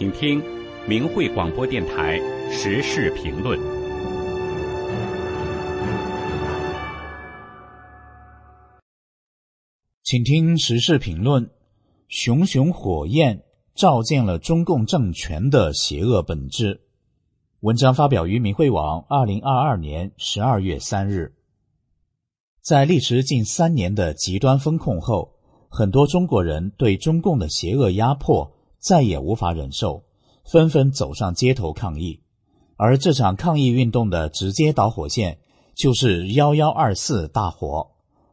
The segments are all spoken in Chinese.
请听明慧广播电台时事评论。请听时事评论：熊熊火焰照见了中共政权的邪恶本质。文章发表于明慧网，二零二二年十二月三日。在历时近三年的极端风控后，很多中国人对中共的邪恶压迫再也无法忍受，纷纷走上街头抗议。而这场抗议运动的直接导火线就是“幺幺二四”大火，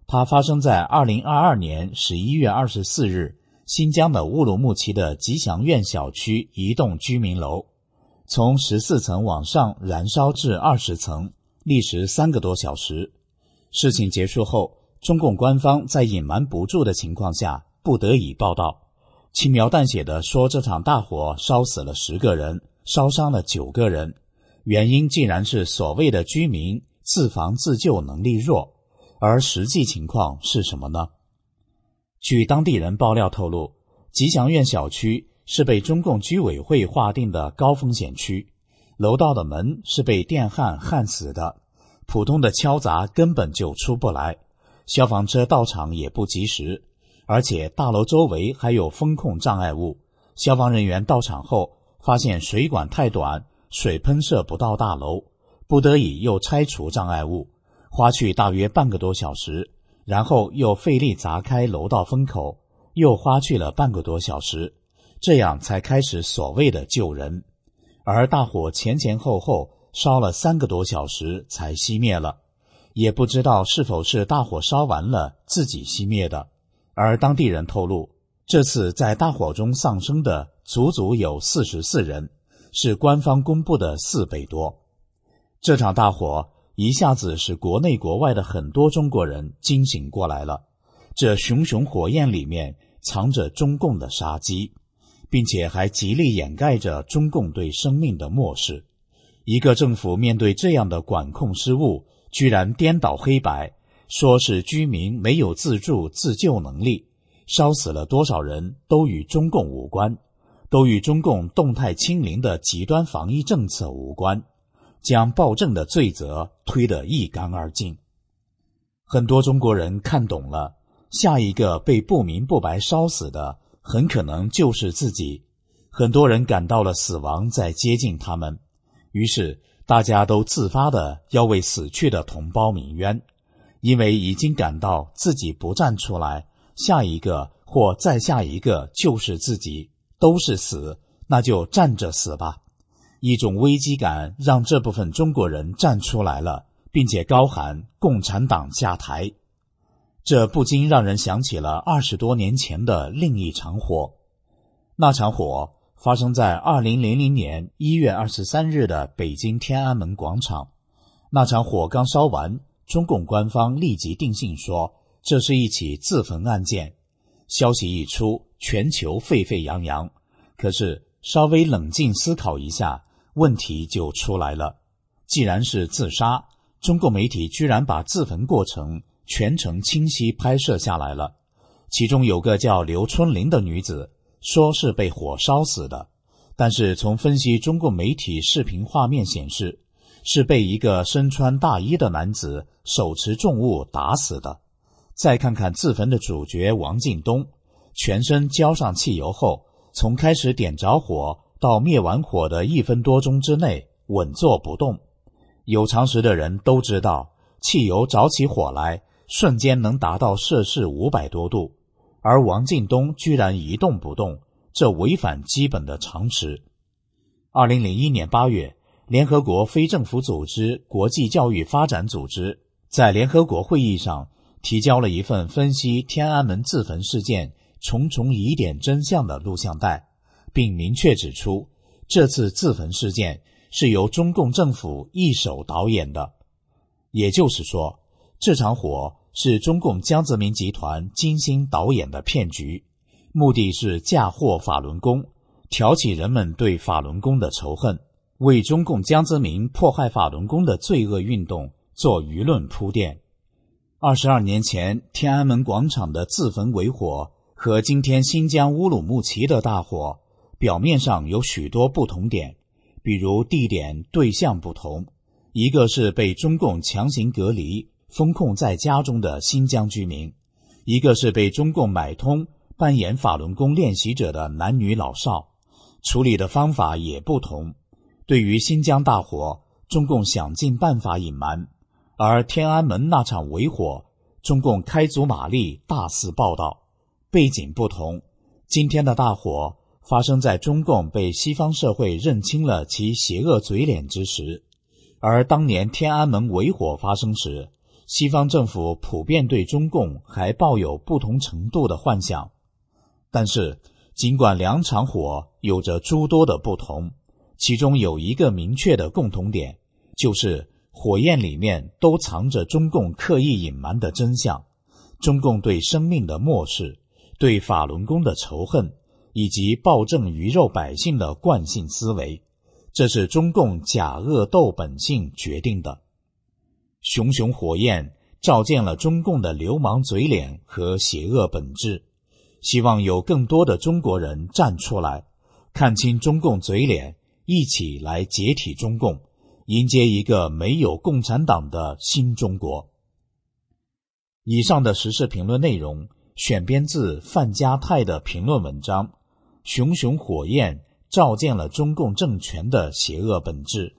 它发生在二零二二年十一月二十四日，新疆的乌鲁木齐的吉祥苑小区一栋居民楼，从十四层往上燃烧至二十层，历时三个多小时。事情结束后，中共官方在隐瞒不住的情况下，不得已报道，轻描淡写的说这场大火烧死了十个人，烧伤了九个人，原因竟然是所谓的居民自防自救能力弱，而实际情况是什么呢？据当地人爆料透露，吉祥苑小区是被中共居委会划定的高风险区，楼道的门是被电焊焊死的。普通的敲砸根本就出不来，消防车到场也不及时，而且大楼周围还有风控障碍物。消防人员到场后，发现水管太短，水喷射不到大楼，不得已又拆除障碍物，花去大约半个多小时，然后又费力砸开楼道风口，又花去了半个多小时，这样才开始所谓的救人。而大火前前后后。烧了三个多小时才熄灭了，也不知道是否是大火烧完了自己熄灭的。而当地人透露，这次在大火中丧生的足足有四十四人，是官方公布的四倍多。这场大火一下子使国内国外的很多中国人惊醒过来了，这熊熊火焰里面藏着中共的杀机，并且还极力掩盖着中共对生命的漠视。一个政府面对这样的管控失误，居然颠倒黑白，说是居民没有自助自救能力，烧死了多少人都与中共无关，都与中共动态清零的极端防疫政策无关，将暴政的罪责推得一干二净。很多中国人看懂了，下一个被不明不白烧死的很可能就是自己，很多人感到了死亡在接近他们。于是，大家都自发的要为死去的同胞鸣冤，因为已经感到自己不站出来，下一个或再下一个就是自己，都是死，那就站着死吧。一种危机感让这部分中国人站出来了，并且高喊“共产党下台”。这不禁让人想起了二十多年前的另一场火，那场火。发生在二零零零年一月二十三日的北京天安门广场，那场火刚烧完，中共官方立即定性说这是一起自焚案件。消息一出，全球沸沸扬扬。可是稍微冷静思考一下，问题就出来了。既然是自杀，中共媒体居然把自焚过程全程清晰拍摄下来了，其中有个叫刘春玲的女子。说是被火烧死的，但是从分析中共媒体视频画面显示，是被一个身穿大衣的男子手持重物打死的。再看看自焚的主角王进东，全身浇上汽油后，从开始点着火到灭完火的一分多钟之内稳坐不动。有常识的人都知道，汽油着起火来，瞬间能达到摄氏五百多度。而王进东居然一动不动，这违反基本的常识。二零零一年八月，联合国非政府组织国际教育发展组织在联合国会议上提交了一份分析天安门自焚事件重重疑点真相的录像带，并明确指出，这次自焚事件是由中共政府一手导演的。也就是说，这场火。是中共江泽民集团精心导演的骗局，目的是嫁祸法轮功，挑起人们对法轮功的仇恨，为中共江泽民迫害法轮功的罪恶运动做舆论铺垫。二十二年前天安门广场的自焚为火，和今天新疆乌鲁木齐的大火，表面上有许多不同点，比如地点、对象不同。一个是被中共强行隔离、封控在家中的新疆居民，一个是被中共买通扮演法轮功练习者的男女老少，处理的方法也不同。对于新疆大火，中共想尽办法隐瞒，而天安门那场围火，中共开足马力大肆报道，背景不同。今天的大火。发生在中共被西方社会认清了其邪恶嘴脸之时，而当年天安门围火发生时，西方政府普遍对中共还抱有不同程度的幻想。但是，尽管两场火有着诸多的不同，其中有一个明确的共同点，就是火焰里面都藏着中共刻意隐瞒的真相：中共对生命的漠视，对法轮功的仇恨。以及暴政鱼肉百姓的惯性思维，这是中共假恶斗本性决定的。熊熊火焰照见了中共的流氓嘴脸和邪恶本质。希望有更多的中国人站出来，看清中共嘴脸，一起来解体中共，迎接一个没有共产党的新中国。以上的时事评论内容选编自范家泰的评论文章。熊熊火焰照见了中共政权的邪恶本质。